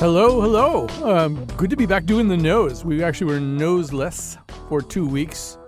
Hello, hello. Um, good to be back doing the nose. We actually were noseless for two weeks.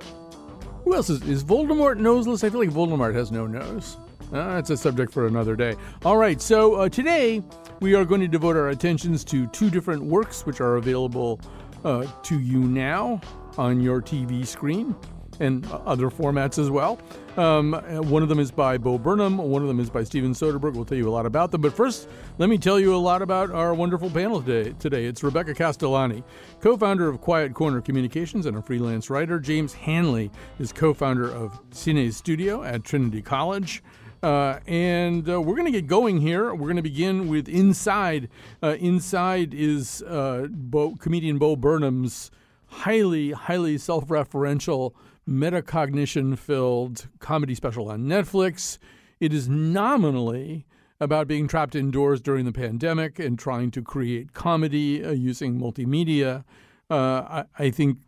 Who else is, is Voldemort noseless? I feel like Voldemort has no nose. Uh, that's a subject for another day. All right, so uh, today we are going to devote our attentions to two different works which are available uh, to you now on your TV screen and other formats as well. Um, one of them is by Bo Burnham, one of them is by Steven Soderbergh. We'll tell you a lot about them. But first, let me tell you a lot about our wonderful panel today. Today, it's Rebecca Castellani, co-founder of Quiet Corner Communications and a freelance writer. James Hanley is co-founder of Cine Studio at Trinity College. Uh, and uh, we're going to get going here. We're going to begin with Inside. Uh, Inside is uh, Bo, comedian Bo Burnham's highly, highly self referential metacognition filled comedy special on Netflix. It is nominally about being trapped indoors during the pandemic and trying to create comedy uh, using multimedia. Uh, I, I, think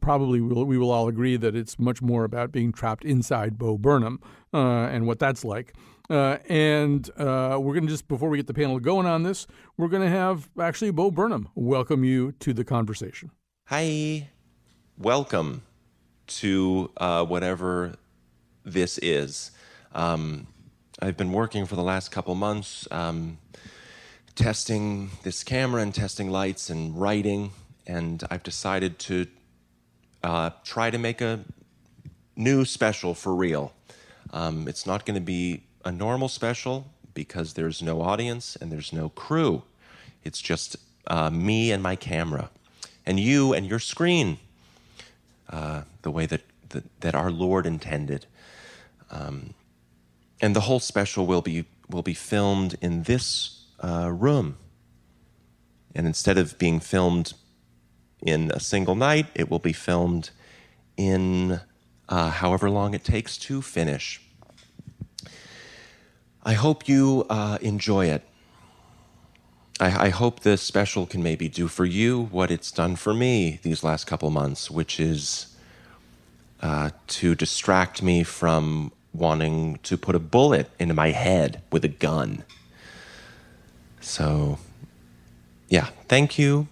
probably we'll, we will all agree that it's much more about being trapped inside Bo Burnham uh, and what that's like. Uh, and uh, we're going to just, before we get the panel going on this, we're going to have actually Bo Burnham welcome you to the conversation. Hi. Welcome to uh, whatever this is. Um, I've been working for the last couple months, um, testing this camera and testing lights and writing, and I've decided to uh, try to make a new special for real. Um, it's not going to be a normal special because there's no audience and there's no crew. It's just uh, me and my camera, and you and your screen uh, the way that, that, that our Lord intended. Um, and the whole special will be will be filmed in this uh, room. And instead of being filmed in a single night, it will be filmed in uh, however long it takes to finish. I hope you uh, enjoy it. I, I, hope this special can maybe do for you what it's done for me these last couple months, which is uh, to distract me from wanting to put a bullet into my head with a gun. So, yeah, thank you.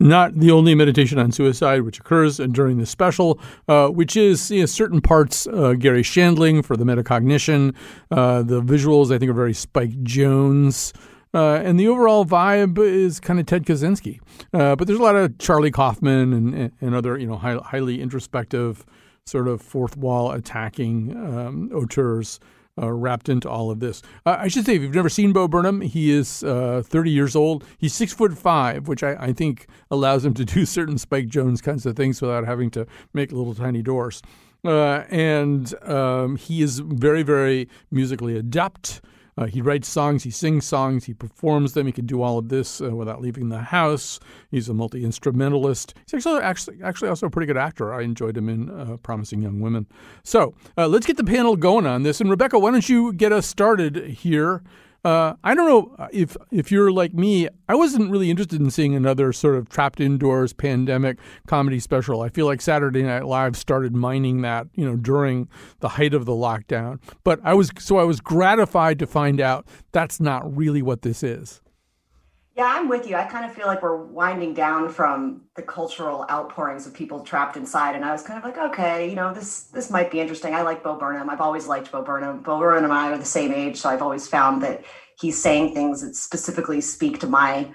Not the only meditation on suicide which occurs during the special, uh, which is you know, certain parts uh, Garry Shandling for the metacognition. Uh, the visuals, I think, are very Spike Jonze. Uh, and the overall vibe is kind of Ted Kaczynski. Uh, but there's a lot of Charlie Kaufman and, and other, you know, high, highly introspective, sort of fourth wall attacking um, auteurs uh, wrapped into all of this. Uh, I should say, if you've never seen Bo Burnham, he is uh, 30 years old. He's six foot five, which I, I, think allows him to do certain Spike Jonze kinds of things without having to make little tiny doors. Uh, and um, he is very, very musically adept. Uh, he writes songs, he sings songs, he performs them. He can do all of this uh, without leaving the house. He's a multi instrumentalist. He's actually, actually actually also a pretty good actor. I enjoyed him in uh, Promising Young Women. So uh, let's get the panel going on this. And Rebecca, why don't you get us started here? Uh, I don't know if if you're like me. I wasn't really interested in seeing another sort of trapped indoors pandemic comedy special. I feel like Saturday Night Live started mining that, you know, during the height of the lockdown. But I was so I was gratified to find out that's not really what this is. Yeah, I'm with you. I kind of feel like we're winding down from the cultural outpourings of people trapped inside, and I was kind of like, okay, you know, this this might be interesting. I like Bo Burnham. I've always liked Bo Burnham. Bo Burnham and I are the same age, so I've always found that he's saying things that specifically speak to my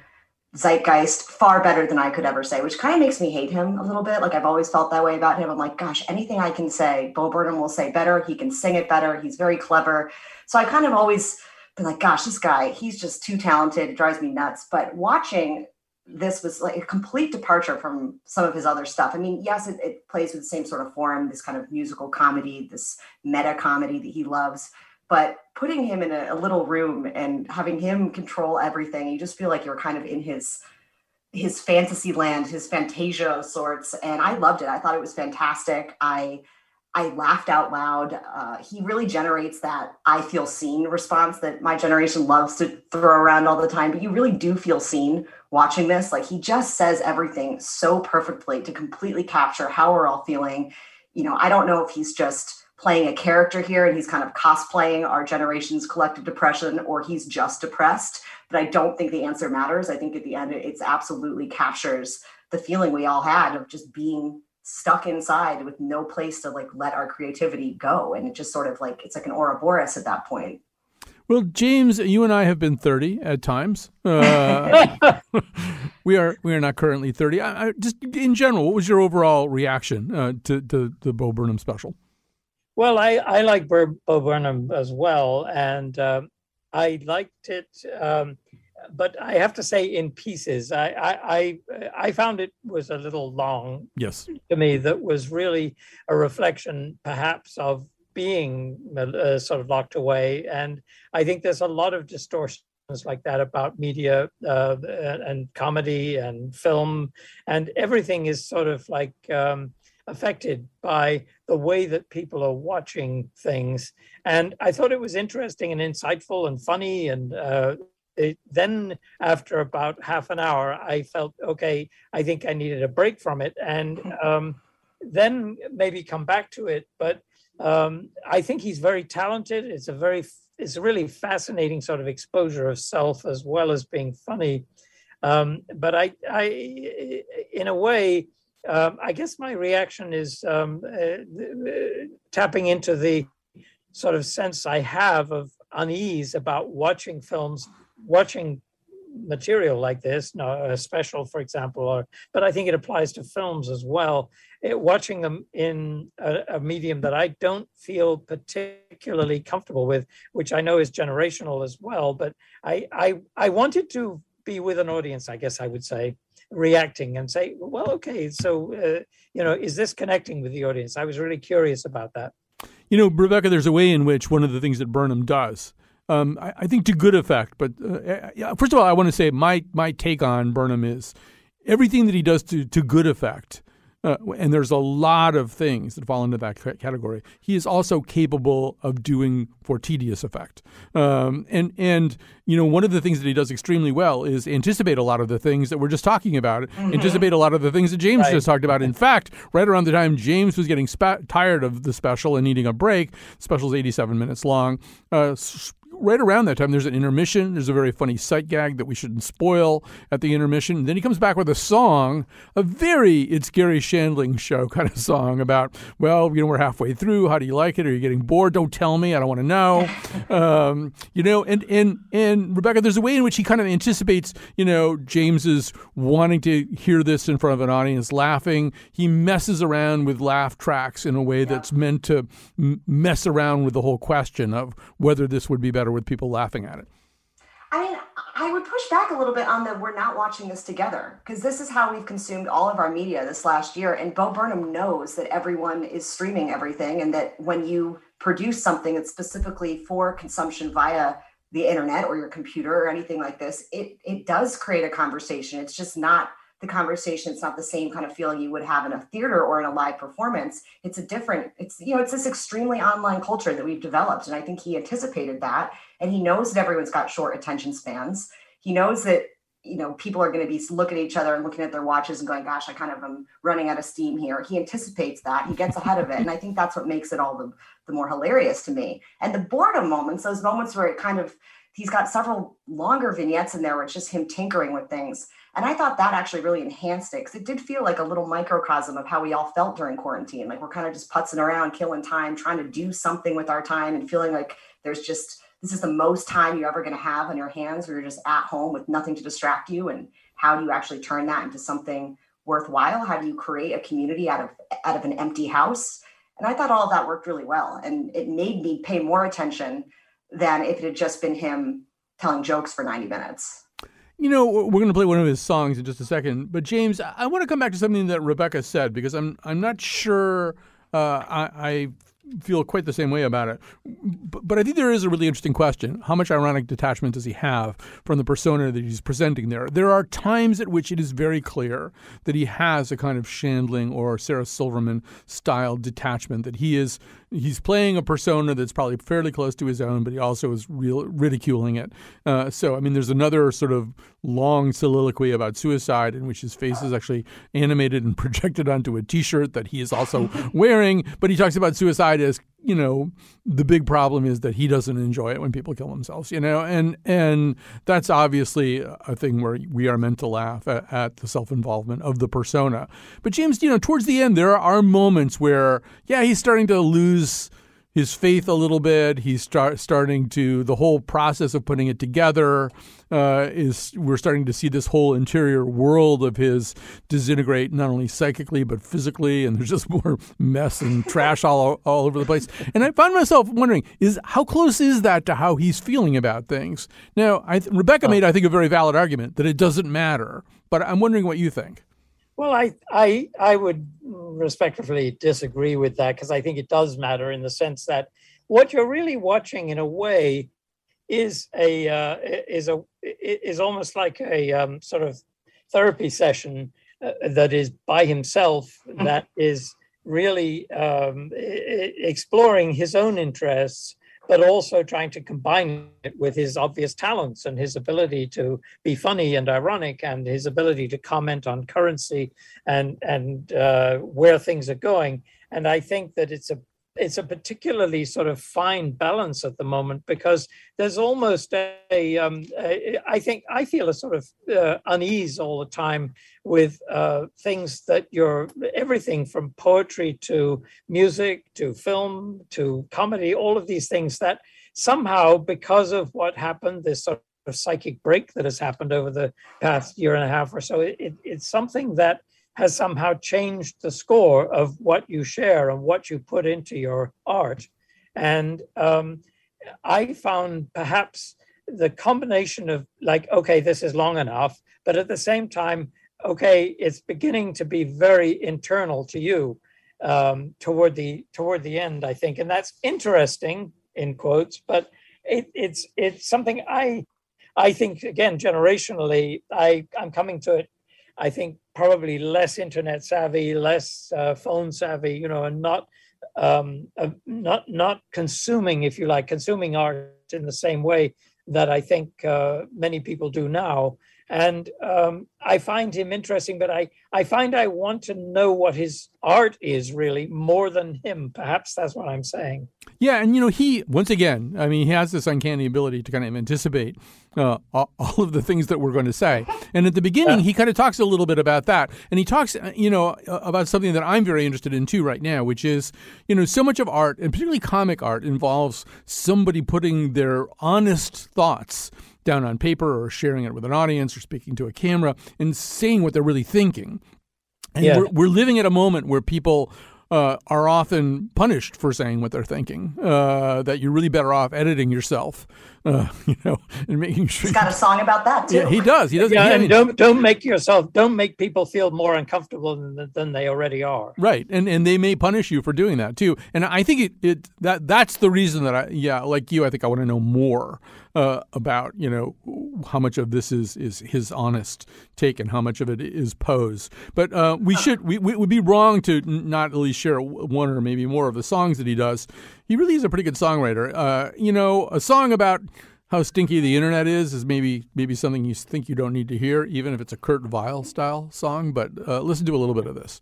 zeitgeist far better than I could ever say, which kind of makes me hate him a little bit. Like I've always felt that way about him. I'm like, gosh, anything I can say, Bo Burnham will say better. He can sing it better. He's very clever. So I kind of always like, gosh, this guy, he's just too talented. It drives me nuts. But watching this was like a complete departure from some of his other stuff. I mean, yes, it, it plays with the same sort of form, this kind of musical comedy, this meta comedy that he loves. But putting him in a, a little room and having him control everything, you just feel like you're kind of in his his fantasy land, his fantasia of sorts, and I loved it. I thought it was fantastic. I I laughed out loud. Uh, he really generates that I feel seen response that my generation loves to throw around all the time, but you really do feel seen watching this. Like he just says everything so perfectly to completely capture how we're all feeling. You know, I don't know if he's just playing a character here and he's kind of cosplaying our generation's collective depression or he's just depressed but i don't think the answer matters i think at the end it's absolutely captures the feeling we all had of just being stuck inside with no place to like let our creativity go and it just sort of like it's like an ouroboros at that point well, James, you and I have been 30 at times. Uh, we are we are not currently 30. I, I, just in general, what was your overall reaction uh, to, to the Bo Burnham special? Well, I, I like Bo Burnham as well, and uh, I liked it, um, but I have to say in pieces. I, I, I I found it was a little long. Yes. To me, that was really a reflection, perhaps, of being uh, sort of locked away, and I think there's a lot of distortions like that about media uh, and comedy and film, and everything is sort of like. Um, affected by the way that people are watching things. And I thought it was interesting and insightful and funny. And uh, it, then, after about half an hour, I felt, okay, I think I needed a break from it. And um, then maybe come back to it. But um, I think he's very talented. It's a very, it's a really fascinating sort of exposure of self as well as being funny. Um, but I, I, in a way, um, I guess my reaction is um, uh, tapping into the sort of sense I have of unease about watching films, watching material like this, no, a special, for example, or but I think it applies to films as well. It, watching them in a, a, medium that I don't feel particularly comfortable with, which I know is generational as well, but I I, I wanted to be with an audience, I guess I would say, reacting and say, well, okay, so, uh, you know, is this connecting with the audience? I was really curious about that. You know, Rebecca, there's a way in which one of the things that Burnham does, um, I, I, think to good effect, but uh, first of all, I want to say my, my take on Burnham is everything that he does to, to good effect uh, and there's a lot of things that fall into that category. He is also capable of doing for tedious effect. Um, and and you know one of the things that he does extremely well is anticipate a lot of the things that we're just talking about. Mm-hmm. Anticipate a lot of the things that James right. just talked about. In fact, right around the time James was getting spa- tired of the special and needing a break, special is 87 minutes long. Uh, right around that time, there's an intermission. There's a very funny sight gag that we shouldn't spoil at the intermission. And then he comes back with a song, a very It's Garry Shandling show kind of song about, well, you know, we're halfway through. How do you like it? Are you getting bored? Don't tell me. I don't want to know. Um, you know, and, and, and Rebecca, there's a way in which he kind of anticipates, you know, James's wanting to hear this in front of an audience laughing. He messes around with laugh tracks in a way yeah. that's meant to m- mess around with the whole question of whether this would be better with people laughing at it? I mean, I would push back a little bit on the we're not watching this together because this is how we've consumed all of our media this last year. And Bo Burnham knows that everyone is streaming everything and that when you produce something that's specifically for consumption via the internet or your computer or anything like this, it it does create a conversation. It's just not the conversation it's not the same kind of feeling you would have in a theater or in a live performance. It's a different it's you know it's this extremely online culture that we've developed and i think he anticipated that and he knows that everyone's got short attention spans. He knows that you know people are going to be looking at each other and looking at their watches and going gosh i kind of am running out of steam here. He anticipates that he gets ahead of it and i think that's what makes it all the, the more hilarious to me. And the boredom moments those moments where it kind of he's got several longer vignettes in there where it's just him tinkering with things and I thought that actually really enhanced it because it did feel like a little microcosm of how we all felt during quarantine. Like we're kind of just putzing around, killing time, trying to do something with our time and feeling like there's just this is the most time you're ever going to have on your hands where you're just at home with nothing to distract you. And how do you actually turn that into something worthwhile? How do you create a community out of out of an empty house? And I thought all of that worked really well. And it made me pay more attention than if it had just been him telling jokes for 90 minutes. You know, we're going to play one of his songs in just a second, but James, I want to come back to something that Rebecca said because I'm I'm not sure uh, I, I feel quite the same way about it. But, but I think there is a really interesting question. How much ironic detachment does he have from the persona that he's presenting there? There are times at which it is very clear that he has a kind of Shandling or Sarah Silverman style detachment, that he is he's playing a persona that's probably fairly close to his own, but he also is real, ridiculing it. Uh, so, I mean, there's another sort of long soliloquy about suicide in which his face is actually animated and projected onto a T-shirt that he is also wearing. But he talks about suicide as you know the big problem is that he doesn't enjoy it when people kill themselves you know? And and that's obviously a thing where we are meant to laugh at, at the self-involvement of the persona. But james you know towards the end there are moments where yeah he's starting to lose his faith a little bit. He's start, starting to the whole process of putting it together uh, is we're starting to see this whole interior world of his disintegrate not only psychically but physically, and there's just more mess and trash all all over the place. And I find myself wondering: is how close is that to how he's feeling about things? Now, I, Rebecca oh. made I think a very valid argument that it doesn't matter, but I'm wondering what you think. Well, I I I would respectfully disagree with that because I think it does matter in the sense that what you're really watching in a way is a uh, is a is almost like a um, sort of therapy session uh, that is by himself mm-hmm. that is really um, exploring his own interests but also trying to combine it with his obvious talents and his ability to be funny and ironic and his ability to comment on currency and and uh, where things are going. And I think that it's a it's a particularly sort of fine balance at the moment because there's almost a, um, a I think I feel a sort of uh, unease all the time with uh, things that you're everything from poetry to music to film to comedy, all of these things that somehow because of what happened, this sort of psychic break that has happened over the past year and a half or so, it, it's something that has somehow changed the score of what you share and what you put into your art. And um, I found perhaps the combination of like, okay, this is long enough, but at the same time, okay, it's beginning to be very internal to you um, toward the toward the end, I think, and that's interesting in quotes, but it, it's it's something I I think again generationally I I'm coming to it I think probably less internet savvy, less uh, phone savvy, you know, and not um, uh, not not consuming, if you like, consuming art in the same way that I think uh, many people do now. And um, I find him interesting, but I, I find I want to know what his art is really more than him. Perhaps that's what I'm saying. Yeah, and you know, he once again, I mean, he has this uncanny ability to kind of anticipate uh, all of the things that we're going to say. And at the beginning, yeah. he kind of talks a little bit about that, and he talks, uh, you know, about something that I'm very interested in too right now, which is, you know, so much of art, and particularly comic art, involves somebody putting their honest thoughts down on paper or sharing it with an audience or speaking to a camera and saying what they're really thinking. And yeah. we're, we're living at a moment where people uh, are often punished for saying what they're thinking. Uh, that you're really better off editing yourself, uh, you know, and making sure. He's got a song about that too. Yeah, he does. He does. Yeah, I mean, don't don't make yourself. Don't make people feel more uncomfortable than, than they already are. Right, and and they may punish you for doing that too. And I think it, it that that's the reason that I yeah, like you, I think I want to know more uh, about you know how much of this is is his honest take and how much of it is pose. But uh, we should we, we would be wrong to not at least share one or maybe more of the songs that he does. He really is a pretty good songwriter. Uh, you know, a song about how stinky the internet is is maybe maybe something you think you don't need to hear, even if it's a Kurt Vile style song. But uh, listen to a little bit of this.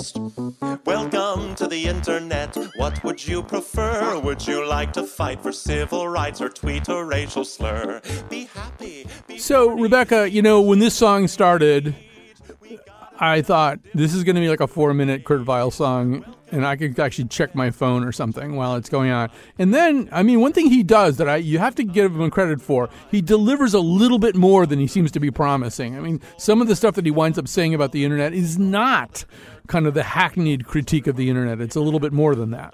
Welcome to the internet. What would you prefer? Would you like to fight for civil rights or tweet a racial slur? Be happy. Be so, Rebecca, you know, when this song started, I thought this is going to be like a four minute Kurt Vile song, and I could actually check my phone or something while it's going on. And then, I mean, one thing he does that I you have to give him credit for, he delivers a little bit more than he seems to be promising. I mean, some of the stuff that he winds up saying about the internet is not kind of the hackneyed critique of the internet. It's a little bit more than that.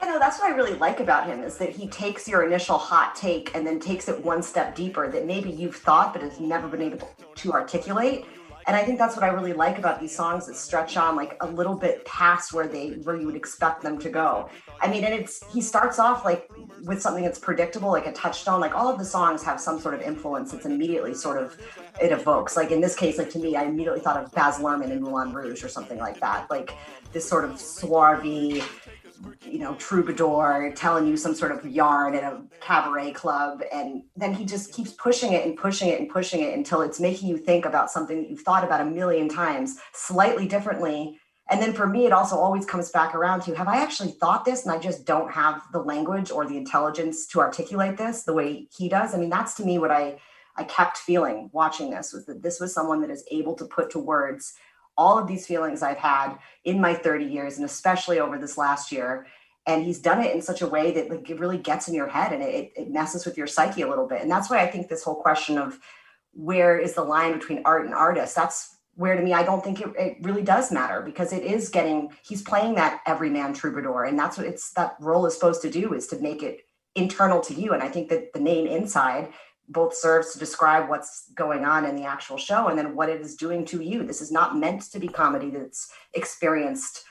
You know, that's what I really like about him is that he takes your initial hot take and then takes it one step deeper that maybe you've thought but has never been able to articulate and I think that's what I really like about these songs that stretch on like a little bit past where they where you would expect them to go. I mean, and it's he starts off like with something that's predictable, like a touchstone. Like all of the songs have some sort of influence that's immediately sort of it evokes. Like in this case, like to me, I immediately thought of Baz Luhrmann in Moulin Rouge or something like that. Like this sort of suave you know, troubadour telling you some sort of yarn at a cabaret club. And then he just keeps pushing it and pushing it and pushing it until it's making you think about something that you've thought about a million times slightly differently. And then for me, it also always comes back around to have I actually thought this and I just don't have the language or the intelligence to articulate this the way he does? I mean, that's to me what I I kept feeling watching this was that this was someone that is able to put to words all of these feelings I've had in my 30 years, and especially over this last year. And he's done it in such a way that like it really gets in your head and it, it messes with your psyche a little bit. And that's why I think this whole question of where is the line between art and artist, that's where to me I don't think it, it really does matter because it is getting he's playing that everyman troubadour. And that's what it's that role is supposed to do is to make it internal to you. And I think that the name inside both serves to describe what's going on in the actual show and then what it is doing to you. This is not meant to be comedy that's experienced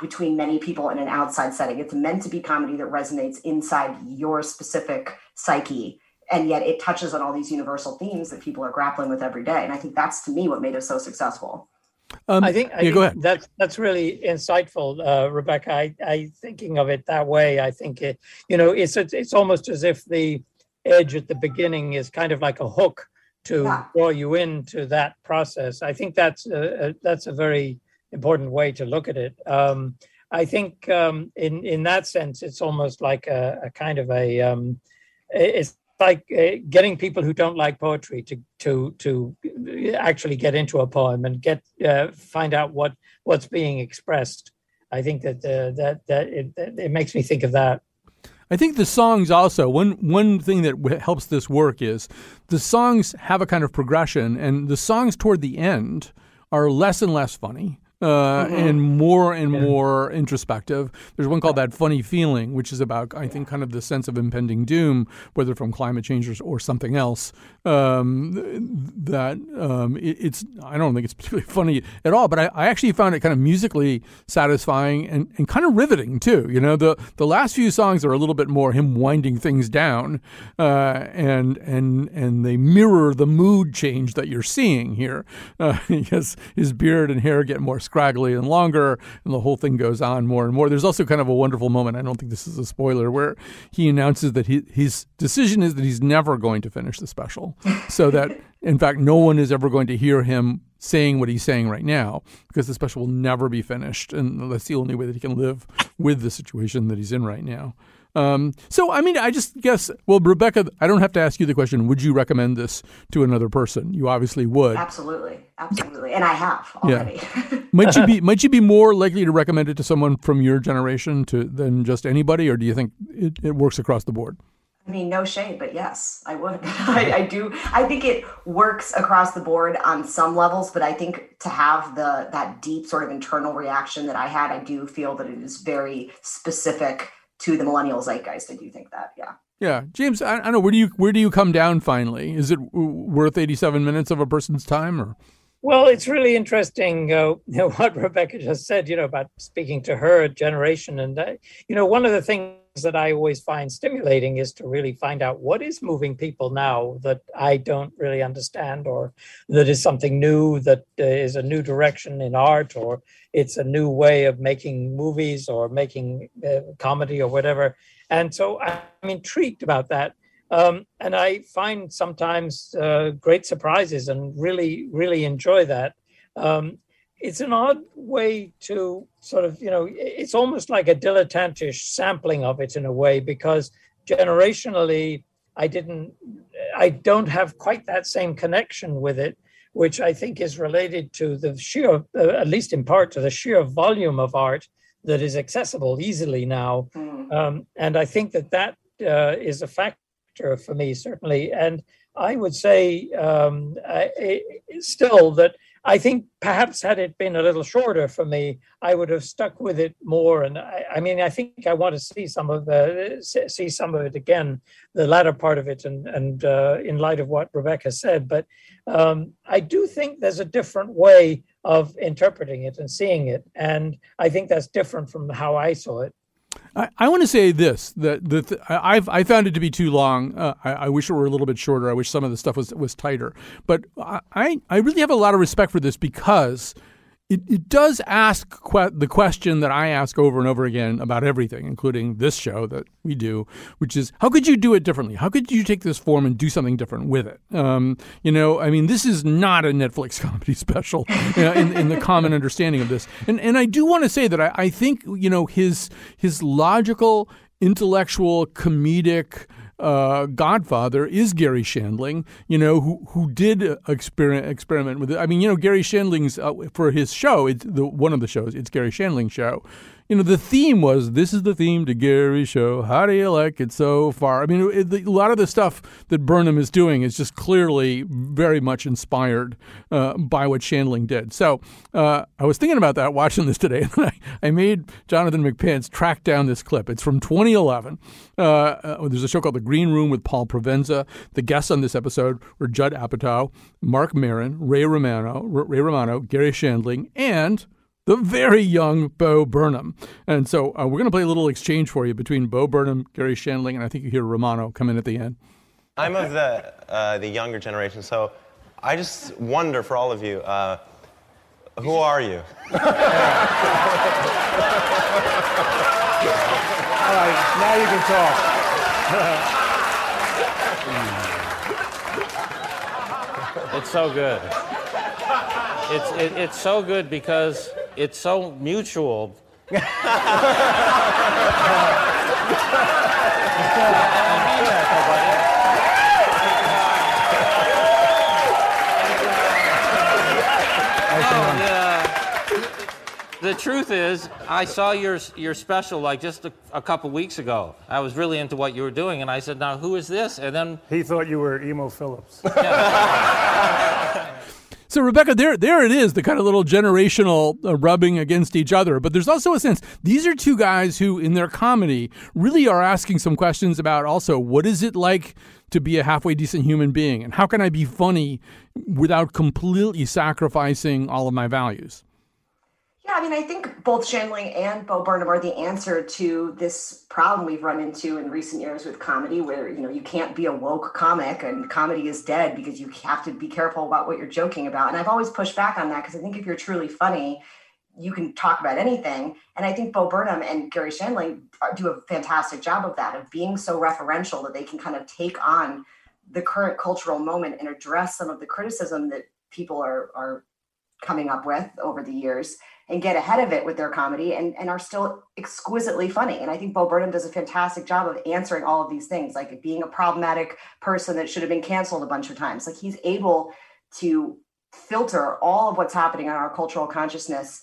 between many people in an outside setting. It's meant to be comedy that resonates inside your specific psyche. And yet it touches on all these universal themes that people are grappling with every day. And I think that's to me what made it so successful. Um, I think, I yeah, think that's that's really insightful, uh, Rebecca. I, I thinking of it that way. I think it, you know, it's it's almost as if the edge at the beginning is kind of like a hook to yeah. draw you into that process. I think that's a, a, that's a very important way to look at it. Um, I think um, in in that sense, it's almost like a, a kind of a um, it's like uh, getting people who don't like poetry to to to actually get into a poem and get uh, find out what what's being expressed. I think that uh, that that it, it makes me think of that. I think the songs also one one thing that w- helps this work is the songs have a kind of progression, and the songs toward the end are less and less funny uh, mm-hmm. and more and yeah. more introspective. There's one called That Funny Feeling, which is about, I think, kind of the sense of impending doom, whether from climate change or, or something else. Um, that um, it, it's, I don't think it's particularly funny at all, but I, I, actually found it kind of musically satisfying and, and kind of riveting too. You know, the, the last few songs are a little bit more him winding things down, uh, and, and, and they mirror the mood change that you're seeing here. Uh, because his beard and hair get more scraggly and longer, and the whole thing goes on more and more. There's also kind of a wonderful moment. I don't think this is a spoiler where he announces that he, his decision is that he's never going to finish the special, so that in fact no one is ever going to hear him saying what he's saying right now because the special will never be finished, and that's the only way that he can live with the situation that he's in right now. Um, so, I mean, I just guess, well, Rebecca, I don't have to ask you the question, would you recommend this to another person? You obviously would. Absolutely. Absolutely. And I have already. Yeah. might you be might you be more likely to recommend it to someone from your generation to than just anybody, or do you think it, it works across the board? I mean, no shade, but yes, I would. I, I, do. I think it works across the board on some levels, but I think to have the that deep sort of internal reaction that I had, I do feel that it is very specific to the millennial zeitgeist. I do think that, yeah. Yeah, James, I, I don't know where do you where do you come down finally? Is it worth eighty seven minutes of a person's time, or? Well, it's really interesting uh, you know, what Rebecca just said, you know, about speaking to her generation. And, uh, you know, one of the things that I always find stimulating is to really find out what is moving people now that I don't really understand, or that is something new, that uh, a new direction in art, or it's a new way of making movies or making uh, comedy or whatever. And so I'm intrigued about that. Um, and I find sometimes uh, great surprises and really, really enjoy that. Um, it's an odd way to sort of, you know, it's almost like a dilettantish sampling of it in a way because generationally, I didn't, I don't have quite that same connection with it. which I think is related to the sheer, uh, at least in part, to the sheer volume of art that is accessible easily now. Mm. Um, and I think that that uh, is a factor for me, certainly. And I would say um, I, still that I think perhaps had it been a little shorter for me, I would have stuck with it more. And I, I mean, I think I want to see some of the see some of it again, the latter part of it, and and uh, in light of what Rebecca said. But um, I do think there's a different way of interpreting it and seeing it, and I think that's different from how I saw it. I, I want to say this that the I've I found it to be too long. Uh, I, I, wish it were a little bit shorter. I wish some of the stuff was was tighter. But I I really have a lot of respect for this because it, it does ask que- the question that I ask over and over again about everything, including this show that we do, which is how could you do it differently? How could you take this form and do something different with it? Um, you know, I mean, this is not a Netflix comedy special you know, in, in, the common understanding of this. And and I do want to say that I, I think you know his his logical, intellectual, comedic uh, godfather is Garry Shandling, you know, who who did experiment experiment with it. I mean, you know, Garry Shandling's uh, for his show, it's the one of the shows, it's Garry Shandling show you know, the theme was this is the theme to Garry's show. How do you like it so far? I mean, it, a lot of the stuff that Burnham is doing is just clearly very much inspired uh, by what Shandling did. So uh, I was thinking about that watching this today, and I, I made Jonathan McPants track down this clip. It's from 2011. Uh, uh, there's a show called The Green Room with Paul Provenza. The guests on this episode were Judd Apatow, Marc Maron, Ray Romano, Ray Romano, Garry Shandling, and the very young Bo Burnham. And so uh, we're going to play a little exchange for you between Bo Burnham, Garry Shandling, and I think you hear Romano come in at the end. I'm of the, uh, the younger generation, so I just wonder for all of you, uh, who are you? all right, now you can talk. it's so good. It's, it, it's so good because it's so mutual. Oh, the truth is, I saw your your special like just a, a, couple weeks ago. I was really into what you were doing, and I said, "Now, who is this?" And then he thought you were Emo Phillips. Yeah. So, Rebecca, there, there it is, the kind of little generational uh, rubbing against each other. But there's also a sense these are two guys who, in their comedy, really are asking some questions about also what is it like to be a halfway decent human being, and how can I be funny without completely sacrificing all of my values. Yeah, I mean, I think both Shandling and Bo Burnham are the answer to this problem we've run into in recent years with comedy, where you know you can't be a woke comic and comedy is dead because you have to be careful about what you're joking about. And I've always pushed back on that because I think if you're truly funny, you can talk about anything. And I think Bo Burnham and Garry Shandling do a fantastic job of that, of being so referential that they can kind of take on the current cultural moment and address some of the criticism that people are are coming up with over the years and get ahead of it with their comedy and, and are still exquisitely funny. And I think Bo Burnham does a fantastic job of answering all of these things, like being a problematic person that should have been canceled a bunch of times. Like he's able to filter all of what's happening in our cultural consciousness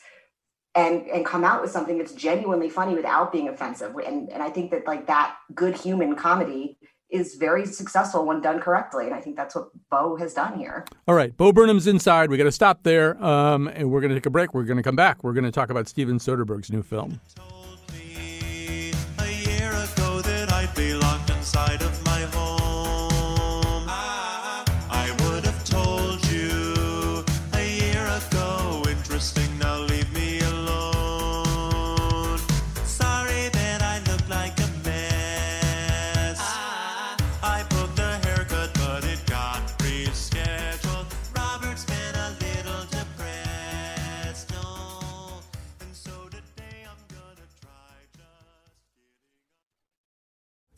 and and come out with something that's genuinely funny without being offensive. And and I think that like that good human comedy is very successful when done correctly. And I think that's what Bo has done here. All right. Bo Burnham's inside. We got to stop there. Um, and we're going to take a break. We're going to come back. We're going to talk about Steven Soderbergh's new film.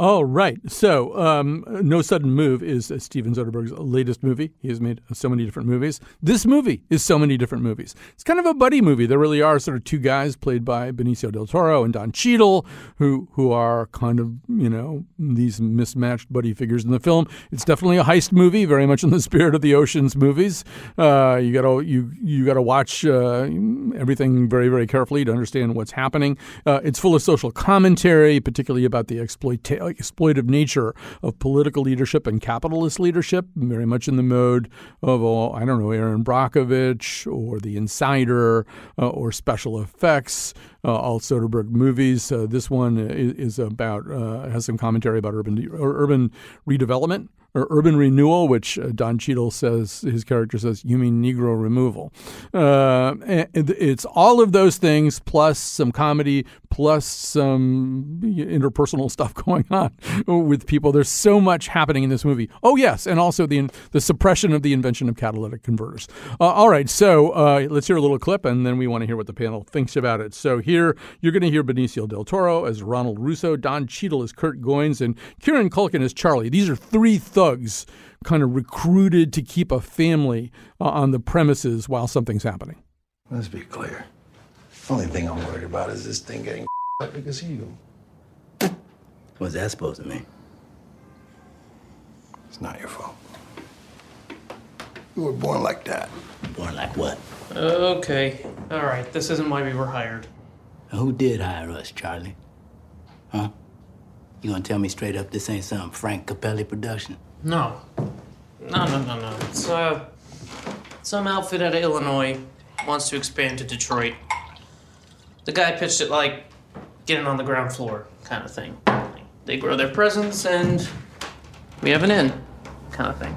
All right. So, um, No Sudden Move is uh, Steven Soderbergh's latest movie. He has made so many different movies. This movie is so many different movies. It's kind of a buddy movie. There really are sort of two guys played by Benicio del Toro and Don Cheadle, who who are kind of you know these mismatched buddy figures in the film. It's definitely a heist movie, very much in the spirit of the Ocean's movies. Uh, you gotta you you gotta watch uh, everything very very carefully to understand what's happening. Uh, it's full of social commentary, particularly about the exploitation exploitive nature of political leadership and capitalist leadership, very much in the mode of, oh, I don't know, Erin Brockovich or The Insider uh, or special effects, uh, all Soderbergh movies. Uh, this one is, is about, uh, has some commentary about urban, urban redevelopment or urban renewal, which uh, Don Cheadle says his character says, "You mean Negro removal?" Uh, it's all of those things plus some comedy, plus some interpersonal stuff going on with people. There's so much happening in this movie. Oh yes, and also the the suppression of the invention of catalytic converters. Uh, all right, so uh, let's hear a little clip, and then we want to hear what the panel thinks about it. So here you're going to hear Benicio del Toro as Ronald Russo, Don Cheadle as Curt Goynes, and Kieran Culkin as Charlie. These are three thugs kind of recruited to keep a family uh, on the premises while something's happening. Let's be clear. The Only thing I'm worried about is this thing getting because of you. What's that supposed to mean? It's not your fault. You were born like that. Born like what? Okay. All right. This isn't why we were hired. Who did hire us, Charlie? Huh? You gonna tell me straight up this ain't some Frank Capelli production? No. No, no, no, no. It's uh, some outfit out of Illinois wants to expand to Detroit. The guy pitched it like getting on the ground floor kind of thing. They grow their presence and we have an in kind of thing.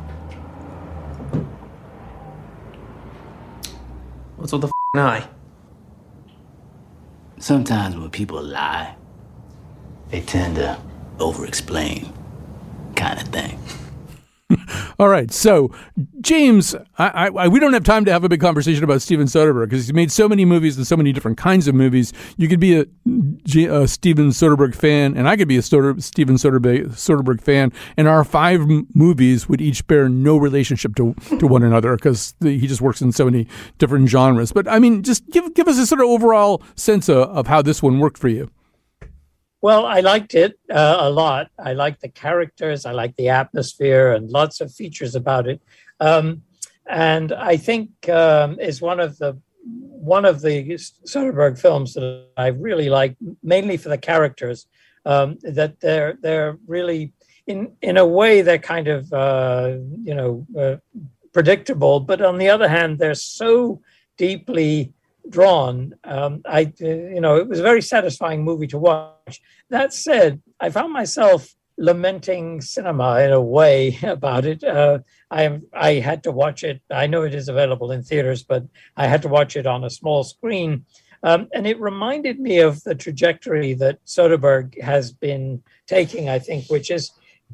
What's with the f- eye? Sometimes when people lie, they tend to over explain, kind of thing. All right. So, James, I, I, we don't have time to have a big conversation about Steven Soderbergh because he's made so many movies and so many different kinds of movies. You could be a, a Steven Soderbergh fan, and I could be a Soder, Steven Soderbergh, Soderbergh fan, and our five m- movies would each bear no relationship to, to one another because he just works in so many different genres. But I mean, just give give us a sort of overall sense of, of how this one worked for you. Well, I liked it uh, a lot. I liked the characters. I liked the atmosphere and lots of features about it. Um, and I think um, is one of the one of the Soderbergh films that I really like, mainly for the characters. Um, that they're they're really in in a way they're kind of uh, you know uh, predictable, but on the other hand, they're so deeply drawn. Um, I, you know, it was a very satisfying movie to watch. That said, I found myself lamenting cinema in a way about it. Uh, I I had to watch it. I know it is available in theaters, but I had to watch it on a small screen. Um, and it reminded me of the trajectory that Soderbergh has been taking, I think, which is,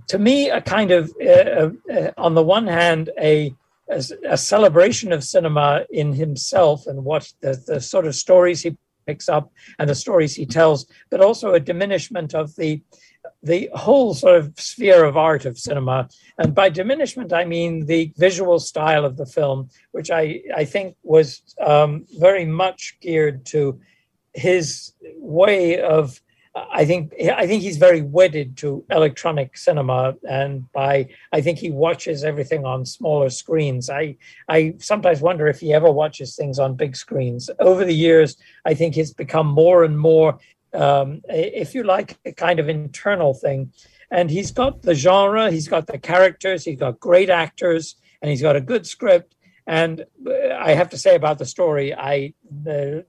to me, a kind of, uh, uh, uh on the one hand, a a, a celebration of cinema in himself and what the, the sort of stories he picks up and the stories he tells, but also a diminishment of the the whole sort of sphere of art of cinema. And by diminishment, I mean the visual style of the film, which I, I think was um, very much geared to his way of I think I think he's very wedded to electronic cinema, and by I think he watches everything on smaller screens. I I sometimes wonder if he ever watches things on big screens. Over the years, I think it's become more and more, um, if you like, a kind of internal thing. and he's got the genre, he's got the characters, he's got great actors, and he's got a good script. And I have to say about the story, I the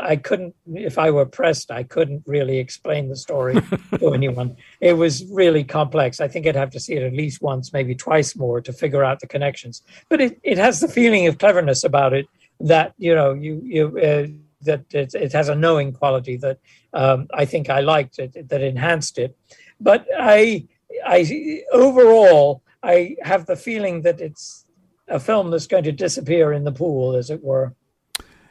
I couldn't, if I were pressed, I couldn't really explain the story to anyone. It was really complex. I think I'd have to see it at least once, maybe twice more to figure out the connections. But it, it has the feeling of cleverness about it that, you know, you, you, uh, that it, it, has a knowing quality that um, I think I liked it, that enhanced it. But I, I, overall, I have the feeling that it's a film that's going to disappear in the pool, as it were.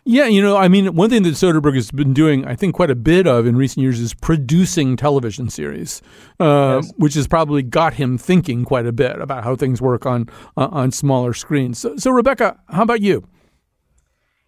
Yeah, you know, I mean, one thing that Soderbergh has been doing, I think, quite a bit of in recent years is producing television series, uh, yes. which has probably got him thinking quite a bit about how things work on uh, on smaller screens. So, so, Rebecca, how about you?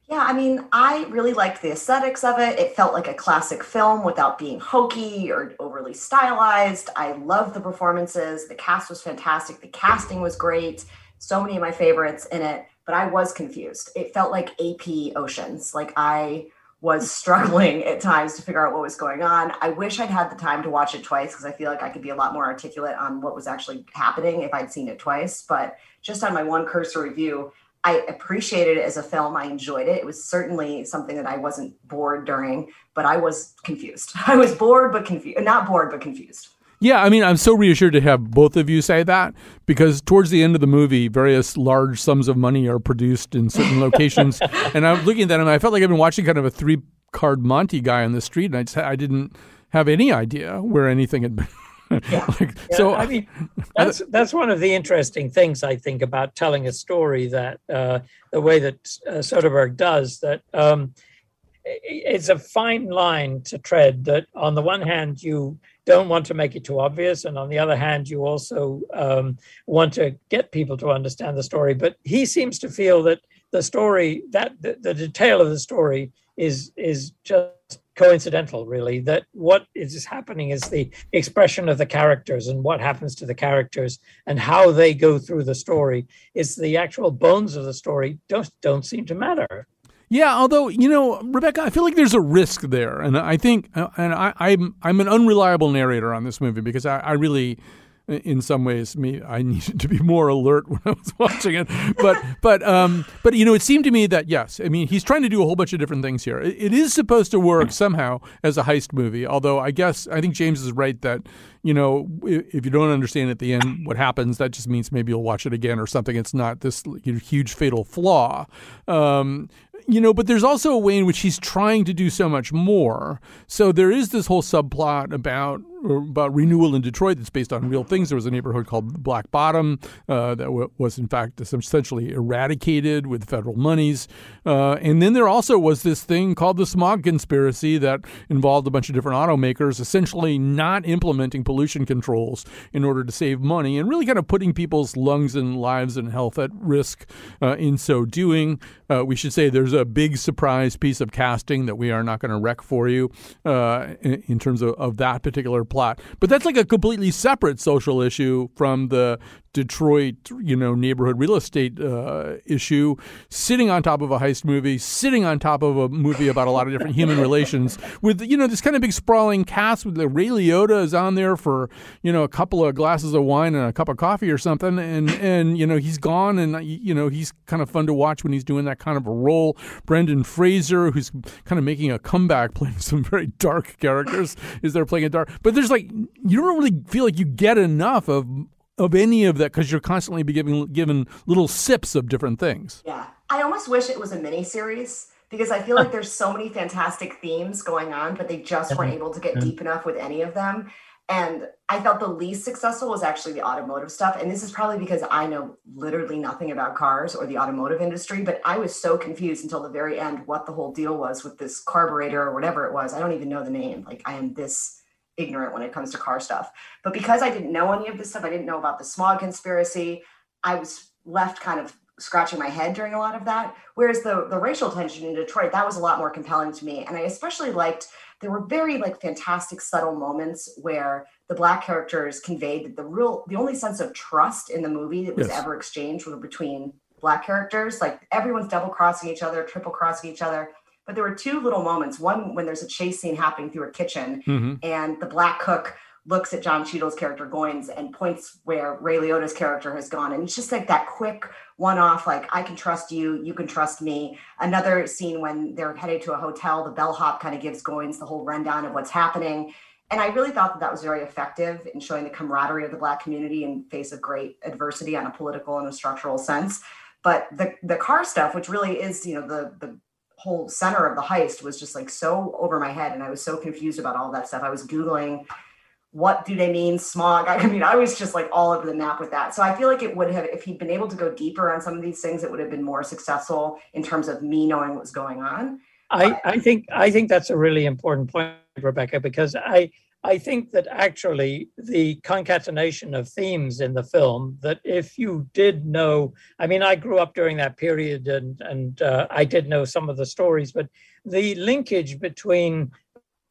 Yeah, I mean, I really liked the aesthetics of it. It felt like a classic film without being hokey or overly stylized. I love the performances. The cast was fantastic. The casting was great. So many of my favorites in it but I was confused. It felt like AP Oceans. Like I was struggling at times to figure out what was going on. I wish I'd had the time to watch it twice because I feel like I could be a lot more articulate on what was actually happening if I'd seen it twice. But just on my one cursory review, I appreciated it as a film. I enjoyed it. It was certainly something that I wasn't bored during, but I was confused. I was bored but confused. Not bored but confused. Yeah, I mean, I'm so reassured to have both of you say that because towards the end of the movie, various large sums of money are produced in certain locations, and I'm looking at that and I felt like I've been watching kind of a three card Monte guy on the street, and I just I didn't have any idea where anything had been. Yeah. like, yeah, so I mean, that's that's one of the interesting things I think about telling a story that uh, the way that uh, Soderbergh does that. Um, it's a fine line to tread. That on the one hand, you don't want to make it too obvious. And on the other hand, you also um, want to get people to understand the story. But he seems to feel that the story, that the, the detail of the story is is just coincidental really that what is happening is the expression of the characters and what happens to the characters and how they go through the story is the actual bones of the story don't don't seem to matter yeah, although you know, Rebecca, I feel like there's a risk there, and I think, uh, and I, I'm I'm an unreliable narrator on this movie because I, I really, in some ways, me I needed to be more alert when I was watching it. But but um but you know, it seemed to me that yes, I mean, he's trying to do a whole bunch of different things here. it, it is supposed to work somehow as a heist movie. Although I guess I think James is right that you know, if you don't understand at the end what happens, that just means maybe you'll watch it again or something. It's not this huge fatal flaw. Um, you know, but there's also a way in which he's trying to do so much more. So there is this whole subplot about about renewal in Detroit that's based on real things. There was a neighborhood called Black Bottom uh, that w- was, in fact, essentially eradicated with federal monies. Uh, and then there also was this thing called the smog conspiracy that involved a bunch of different automakers essentially not implementing pollution controls in order to save money and really kind of putting people's lungs and lives and health at risk uh, in so doing. Uh, we should say there's a big surprise piece of casting that we are not going to wreck for you uh, in, in, terms of, of that particular plot. But that's like a completely separate social issue from the Detroit, you know, neighborhood real estate uh, issue, sitting on top of a heist movie, sitting on top of a movie about a lot of different human relations, with you know this kind of big sprawling cast. With the Ray Liotta is on there for you know a couple of glasses of wine and a cup of coffee or something, and and you know he's gone, and you know he's kind of fun to watch when he's doing that kind of a role. Brendan Fraser, who's kind of making a comeback, playing some very dark characters, is there playing a dark, but there's like you don't really feel like you get enough of of any of that because you're constantly be giving given little sips of different things. Yeah, I almost wish it was a mini series because I feel like there's so many fantastic themes going on, but they just weren't able to get deep enough with any of them. And I felt the least successful was actually the automotive stuff. And this is probably because I know literally nothing about cars or the automotive industry, but I was so confused until the very end what the whole deal was with this carburetor or whatever it was. I don't even know the name. Like I am this ignorant when it comes to car stuff. But because I didn't know any of this stuff, I didn't know about the smog conspiracy. I was left kind of scratching my head during a lot of that. Whereas the the racial tension in Detroit, that was a lot more compelling to me. And I especially liked there were very like fantastic subtle moments where the black characters conveyed that the real the only sense of trust in the movie that was yes. ever exchanged were between black characters. Like everyone's double crossing each other, triple crossing each other. But there were two little moments. One when there's a chase scene happening through a kitchen, mm-hmm. and the black cook looks at Don Cheadle's character Goynes and points where Ray Liotta's character has gone. And it's just like that quick one off, like, I can trust you, you can trust me. Another scene when they're headed to a hotel, the bellhop kind of gives Goynes the whole rundown of what's happening. And I really thought that that was very effective in showing the camaraderie of the Black community in face of great adversity on a political and a structural sense. But the, the car stuff, which really is, you know, the, the whole center of the heist was just like so over my head. And I was so confused about all that stuff. I was Googling what do they mean smog i mean i was just like all over the map with that so i feel like it would have if he'd been able to go deeper on some of these things it would have been more successful in terms of me knowing what was going on i i think i think that's a really important point rebecca because i i think that actually the concatenation of themes in the film that if you did know i mean i grew up during that period and and uh, i did know some of the stories but the linkage between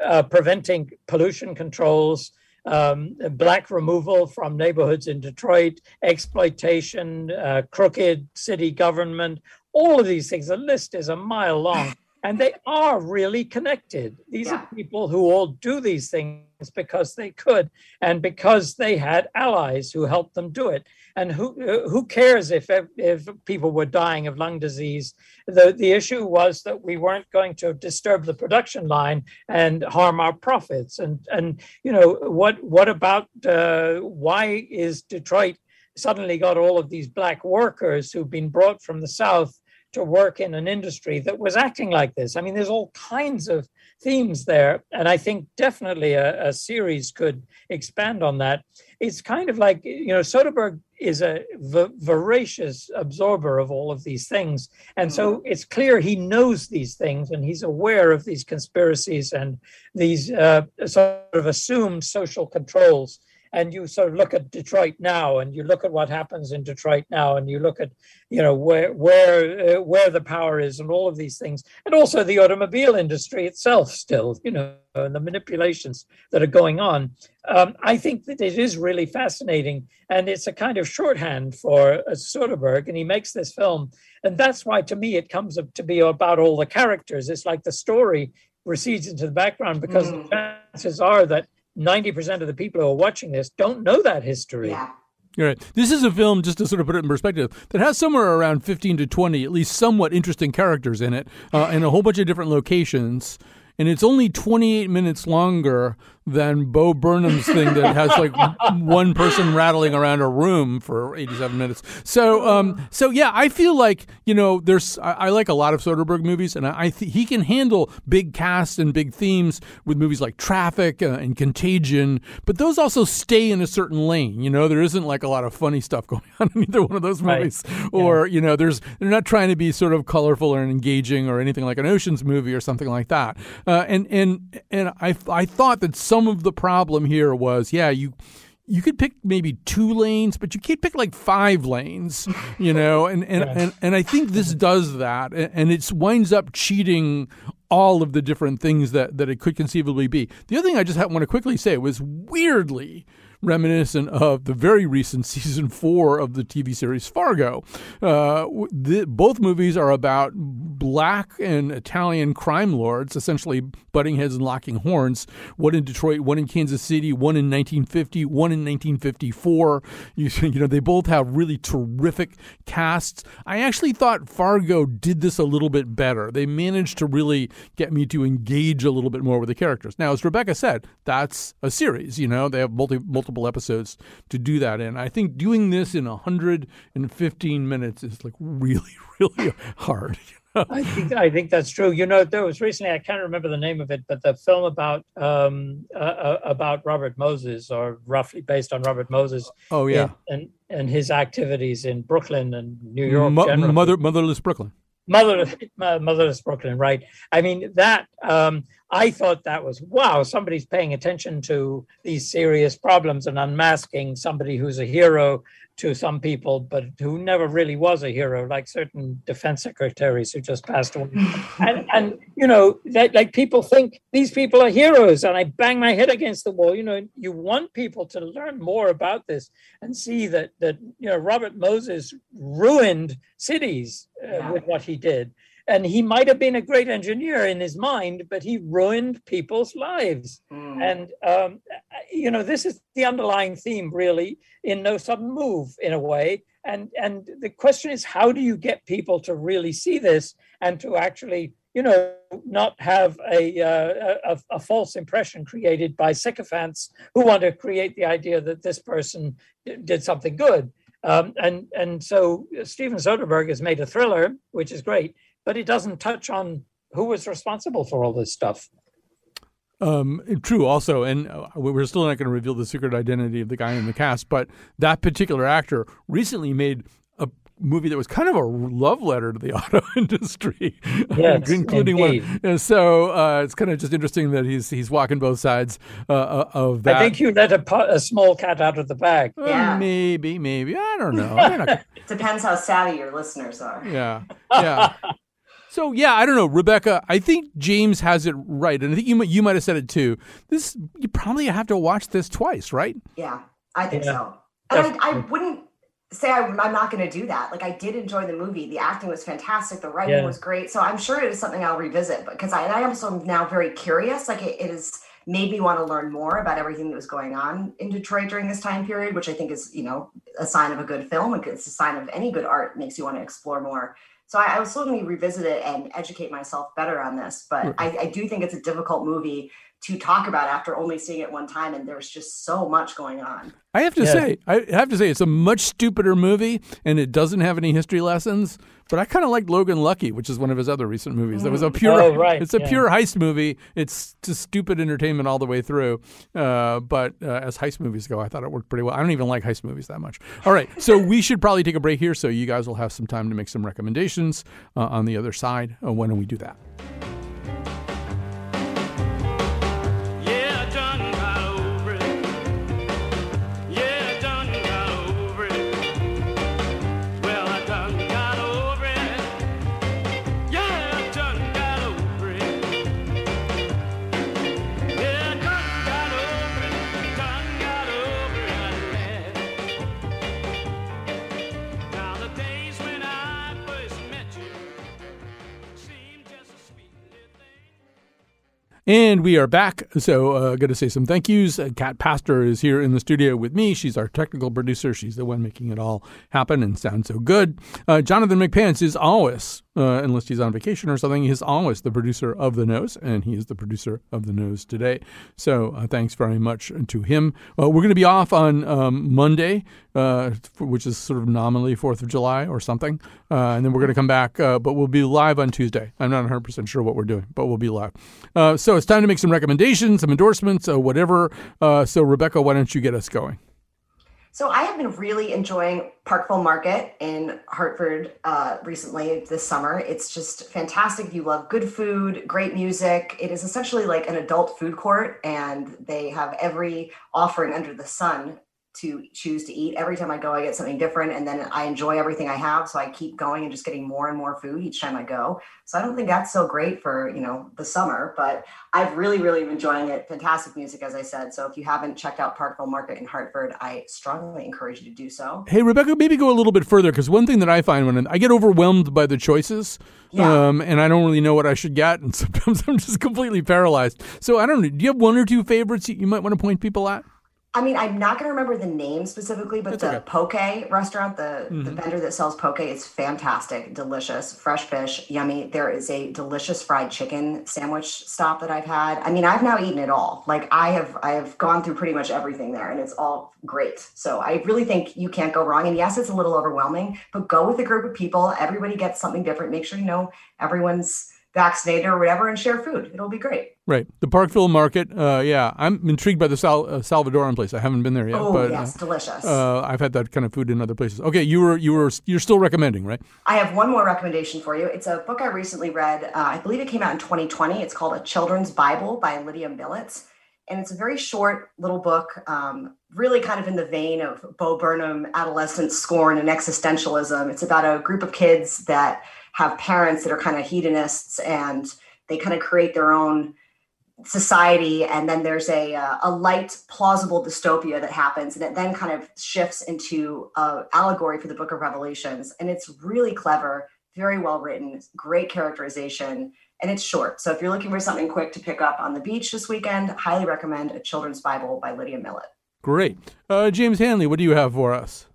uh, preventing pollution controls um, black removal from neighborhoods in Detroit, exploitation, uh, crooked city government, all of these things. The list is a mile long. And they are really connected. These yeah. are people who all do these things because they could and because they had allies who helped them do it. And who who cares if if people were dying of lung disease? The the issue was that we weren't going to disturb the production line and harm our profits. And and you know what what about uh, why is Detroit suddenly got all of these black workers who've been brought from the south to work in an industry that was acting like this. I mean, there's all kinds of themes there. And I think definitely a, a series could expand on that. It's kind of like, you know, Soderbergh is a v- voracious absorber of all of these things. And so mm-hmm. it's clear he knows these things and he's aware of these conspiracies and these uh, sort of assumed social controls and you sort of look at Detroit now, and you look at what happens in Detroit now, and you look at you know where where uh, where the power is, and all of these things, and also the automobile industry itself, still, you know, and the manipulations that are going on. Um, I think that it is really fascinating, and it's a kind of shorthand for uh, Soderbergh, and he makes this film, and that's why to me it comes up to be about all the characters. It's like the story recedes into the background because mm. the chances are that 90% of the people who are watching this don't know that history. Yeah. Right. This is a film, just to sort of put it in perspective, that has somewhere around 15 to 20, at least somewhat interesting characters in it, uh, in a whole bunch of different locations. And it's only 28 minutes longer than Bo Burnham's thing that has like one person rattling around a room for 87 minutes. So, um, so yeah, I feel like you know, there's I, I like a lot of Soderbergh movies, and I, I th- he can handle big casts and big themes with movies like Traffic uh, and Contagion, but those also stay in a certain lane. You know, there isn't like a lot of funny stuff going on in either one of those movies, right. or yeah. you know, there's they're not trying to be sort of colorful or engaging or anything like an Ocean's movie or something like that. Uh, and and and I I thought that some of the problem here was, yeah, you you could pick maybe two lanes, but you can't pick like five lanes, you know. And and, yes. and, and I think this does that, and it winds up cheating all of the different things that that it could conceivably be. The other thing I just want to quickly say was weirdly reminiscent of the very recent season four of the TV series Fargo. Uh, the, both movies are about black and Italian crime lords, essentially butting heads and locking horns. One in Detroit, one in Kansas City, one in 1950, one in 1954. You, you know, they both have really terrific casts. I actually thought Fargo did this a little bit better. They managed to really get me to engage a little bit more with the characters. Now, as Rebecca said, that's a series. You know, they have multi, multiple multiple episodes to do that in. I think doing this in 115 minutes is like really, really hard. I think I think that's true. You know, there was recently I can't remember the name of it, but the film about um, uh, uh about Robert Moses, or roughly based on Robert Moses. Oh yeah, and and his activities in Brooklyn and New York. Mo- mother, motherless Brooklyn. Motherless, motherless Brooklyn, right? I mean that um, I thought that was wow, somebody's paying attention to these serious problems and unmasking somebody who's a hero to some people, but who never really was a hero, like certain defense secretaries who just passed away. and, and you know, that, like people think these people are heroes, and I bang my head against the wall. You know, you want people to learn more about this and see that that you know Robert Moses ruined cities uh, with what he did and he might have been a great engineer in his mind, but he ruined people's lives. Mm. And um, you know, this is the underlying theme, really, in No Sudden Move, in a way. And and the question is, how do you get people to really see this and to actually, you know, not have a uh, a, a false impression created by sycophants who want to create the idea that this person did something good. Um, and and so Steven Soderbergh has made a thriller, which is great, but he doesn't touch on who was responsible for all this stuff. Um, true, also, and uh, we're still not going to reveal the secret identity of the guy in the cast, but that particular actor recently made a movie that was kind of a love letter to the auto industry, Yes, including indeed. one. and So uh, it's kind of just interesting that he's he's walking both sides uh, uh, of that. I think you let a, pu- a small cat out of the bag. Uh, Yeah. maybe, maybe I don't know. Not Depends how savvy your listeners are. Yeah. Yeah. so yeah, I don't know, Rebecca. I think James has it right, and I think you might you might have said it too. This you probably have to watch this twice, right? Yeah, I think Yeah. so. And I, I wouldn't say I, I'm not going to do that. Like I did enjoy the movie. The acting was fantastic. The writing Yeah. was great. So I'm sure it is something I'll revisit because I, and I also am now very curious. Like it, it has made me want to learn more about everything that was going on in Detroit during this time period, which I think is, you know, a sign of a good film. and It's a sign of any good art makes you want to explore more. So I, I will certainly revisit it and educate myself better on this. But I, I do think it's a difficult movie to talk about after only seeing it one time. And there's just so much going on. I have to Yeah. say, I have to say, it's a much stupider movie, and it doesn't have any history lessons. But I kind of liked Logan Lucky, which is one of his other recent movies. That was a pure, Oh, right, it's a yeah. pure heist movie. It's just stupid entertainment all the way through. Uh, but uh, as heist movies go, I thought it worked pretty well. I don't even like heist movies that much. All right, so we should probably take a break here, so you guys will have some time to make some recommendations uh, on the other side. Uh, when do we do that? And we are back. So, uh, going to say some thank yous. Uh, Kat Pastor is here in the studio with me. She's our technical producer. She's the one making it all happen and sound so good. Uh, Jonathan McPants is always, uh, unless he's on vacation or something, he's always the producer of The Nose, and he is the producer of The Nose today. So, uh, thanks very much to him. Uh, we're going to be off on um, Monday, uh, which is sort of nominally 4th of July or something. Uh, and then we're going to come back, but we'll be live on Tuesday. I'm not 100% sure what we're doing, but we'll be live. So it's time to make some recommendations, some endorsements, whatever. So, Rebecca, why don't you get us going? So I have been really enjoying Parkville Market in Hartford uh, recently this summer. It's just fantastic. You love good food, great music, it is essentially like an adult food court, and they have every offering under the sun to choose to eat. Every time I go, I get something different, and then I enjoy everything I have. So I keep going and just getting more and more food each time I go. So I don't think that's so great for you know the summer, but I've really, really been enjoying it. Fantastic music, as I said. So if you haven't checked out Parkville Market in Hartford, I strongly encourage you to do so. Hey, Rebecca, maybe go a little bit further because one thing that I find when I get overwhelmed by the choices, Yeah. um, and I don't really know what I should get, and sometimes I'm just completely paralyzed. So I don't know. Do you have one or two favorites that you might want to point people at? I mean, I'm not going to remember the name specifically, but That's the okay. poke restaurant, the, the Mhm. vendor that sells poke, is fantastic, delicious, fresh fish, yummy. There is a delicious fried chicken sandwich stop that I've had. I mean, I've now eaten it all. Like I have, I have gone through pretty much everything there, and it's all great. So I really think you can't go wrong. And yes, it's a little overwhelming, but go with a group of people. Everybody gets something different. Make sure you know everyone's vaccinated or whatever, and share food. It'll be great. Right, the Parkville Market. Uh, yeah, I'm intrigued by the Sal- uh, Salvadoran place. I haven't been there yet, Oh, but yes, uh, delicious. Uh, I've had that kind of food in other places. Okay, you were you were you're still recommending, right? I have one more recommendation for you. It's a book I recently read. Uh, I believe it came out in 2020. It's called A Children's Bible by Lydia Millets. And it's a very short little book, um, really kind of in the vein of Bo Burnham, adolescent scorn, and existentialism. It's about a group of kids that have parents that are kind of hedonists and they kind of create their own society and then there's a uh, a light plausible dystopia that happens and it then kind of shifts into a allegory for the book of revelations and it's really clever very well written, great characterization, and it's short. So if you're looking for something quick to pick up on the beach this weekend, highly recommend A Children's Bible by Lydia Millett. Great. Uh, James Hanley, what do you have for us?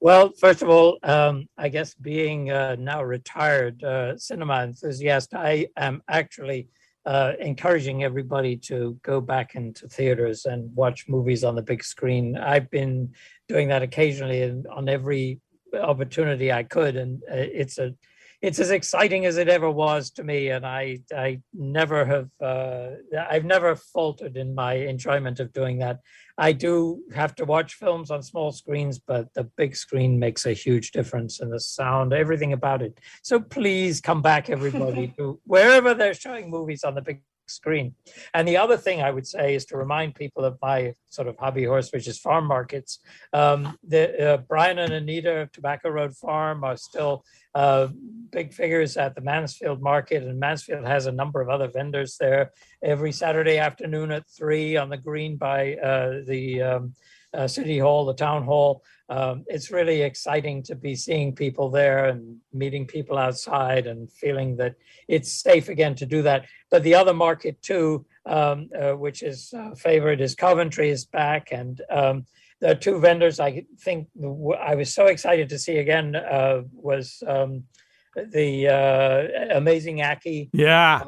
Well, first of all, um, I guess being uh, now retired uh, cinema enthusiast, I am actually uh, encouraging everybody to go back into theaters and watch movies on the big screen. I've been doing that occasionally and on every opportunity I could, and uh, it's a it's as exciting as it ever was to me, and I I never have uh, I've never faltered in my enjoyment of doing that. I do have to watch films on small screens, but the big screen makes a huge difference in the sound, everything about it. So please come back, everybody, to wherever they're showing movies on the big screen. And the other thing I would say is to remind people of my sort of hobby horse, which is farm markets. Um, the uh, Brian and Anita of Tobacco Road Farm are still uh, big figures at the Mansfield Market, and Mansfield has a number of other vendors there every Saturday afternoon at three on the green by uh, the um, uh, City Hall, the Town Hall. Um, it's really exciting to be seeing people there and meeting people outside and feeling that it's safe again to do that. But the other market too, um, uh, which is uh, favored, is Coventry is back, and um, the two vendors I think I was so excited to see again uh, was um, the uh, amazing Aki Yeah.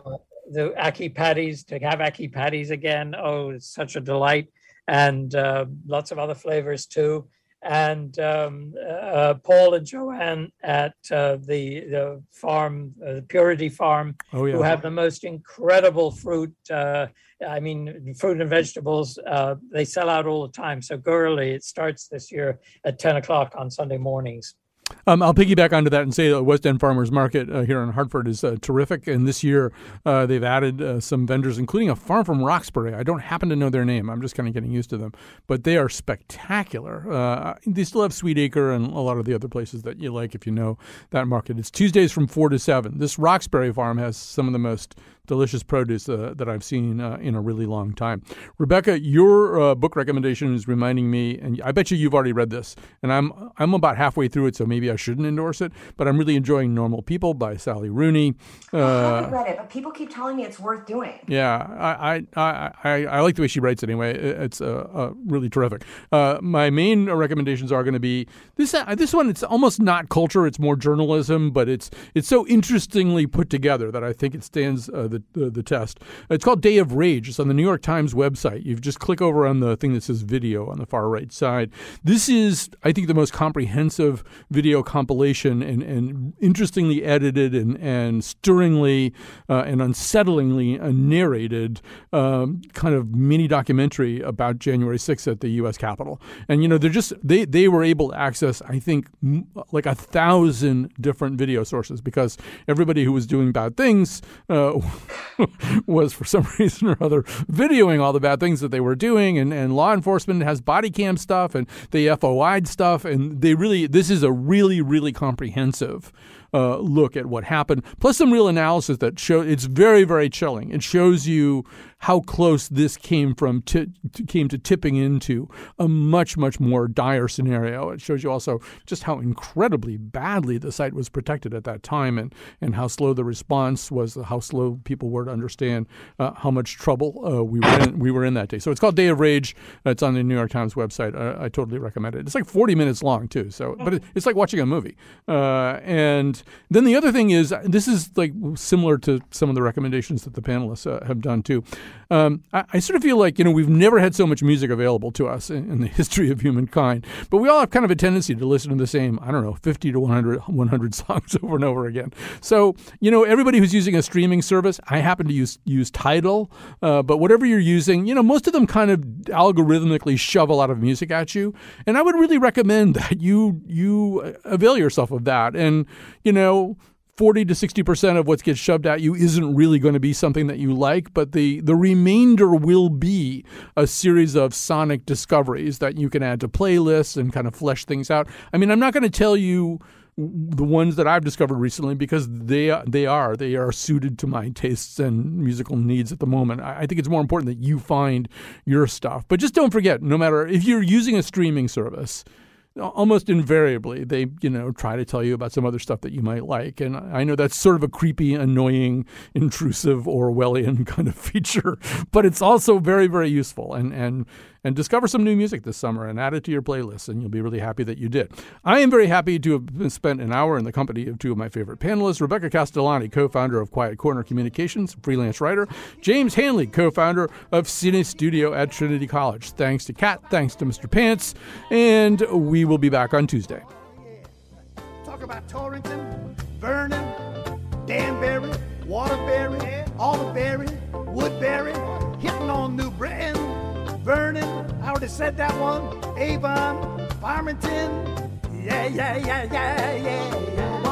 the Aki patties to have Aki patties again. Oh, it's such a delight, and uh, lots of other flavors too. And um, uh, Paul and Joanne at uh, the the farm, uh, the Purity Farm, Oh, yeah. who have the most incredible fruit. Uh, I mean, fruit and vegetables. Uh, they sell out all the time. So early. It starts this year at ten o'clock on Sunday mornings. Um, I'll piggyback onto that and say the West End Farmers Market uh, here in Hartford is uh, terrific. And this year uh, they've added uh, some vendors, including a farm from Roxbury. I don't happen to know their name. I'm just kind of getting used to them. But they are spectacular. Uh, they still have Sweet Acre and a lot of the other places that you like if you know that market. It's Tuesdays from 4 to 7. This Roxbury farm has some of the most delicious produce uh, that I've seen uh, in a really long time. Rebecca, your uh, book recommendation is reminding me, and I bet you you've already read this, and I'm I'm about halfway through it, so maybe I shouldn't endorse it. But I'm really enjoying Normal People by Sally Rooney. I Uh, haven't read it, but people keep telling me it's worth doing. yeah, I, I, I, I, I like the way she writes anyway. It's uh, uh, really terrific. Uh, my main recommendations are going to be this. Uh, this one, it's almost not culture; it's more journalism, but it's it's so interestingly put together that I think it stands uh, the, the the test. It's called Day of Rage. It's on the New York Times website. You just click over on the thing that says video on the far right side. This is, I think, the most comprehensive video compilation and, and interestingly edited and and stirringly uh, and unsettlingly narrated um, kind of mini documentary about January 6th at the U.S. Capitol. And you know, they're just they they were able to access, I think, like a thousand different video sources because everybody who was doing bad things uh, was for some reason or other videoing all the bad things that they were doing, and, and law enforcement has body cam stuff and they FOI'd stuff, and they really this is a really really comprehensive uh, look at what happened, plus some real analysis that show it's very very chilling. It shows you how close this came from ti came to tipping into a much much more dire scenario. It shows you also just how incredibly badly the site was protected at that time, and and how slow the response was, how slow people were to understand uh, how much trouble uh, we were in, we were in that day. So it's called Day of Rage. It's on the New York Times website. I, I totally recommend it. It's like 40 minutes long too. So, but it, it's like watching a movie. Uh, then the other thing is, this is like similar to some of the recommendations that the panelists uh, have done too. Um, I, I sort of feel like you know we've never had so much music available to us in, in the history of humankind, but we all have kind of a tendency to listen to the same I don't know 50 to 100 100 songs over and over again. So you know everybody who's using a streaming service, I happen to use use Tidal, uh, but whatever you're using, you know most of them kind of algorithmically shove a lot of music at you, and I would really recommend that you you avail yourself of that, and you know 40 to 60% of what gets shoved at you isn't really going to be something that you like, but the, the remainder will be a series of sonic discoveries that you can add to playlists and kind of flesh things out. I mean, I'm not going to tell you the ones that I've discovered recently because they they are they are suited to my tastes and musical needs at the moment. I think it's more important that you find your stuff. But just don't forget, no matter if you're using a streaming service, almost invariably they you know try to tell you about some other stuff that you might like. And i know that's sort of a creepy annoying intrusive orwellian kind of feature but it's also very very useful. And and and discover some new music this summer and add it to your playlist and you'll be really happy that you did. I am very happy to have spent an hour in the company of two of my favorite panelists rebecca castellani co-founder of quiet corner communications freelance writer james hanley co-founder of cine studio at trinity college. Thanks to kat thanks to mr pants and we will be back on tuesday. Talk about Torrington, Vernon, Danbury, Waterbury, Alderberry, Woodbury, hitting on New Britain, Vernon, I already said that one, Avon, Farmington, yeah, yeah, yeah, yeah, yeah, yeah.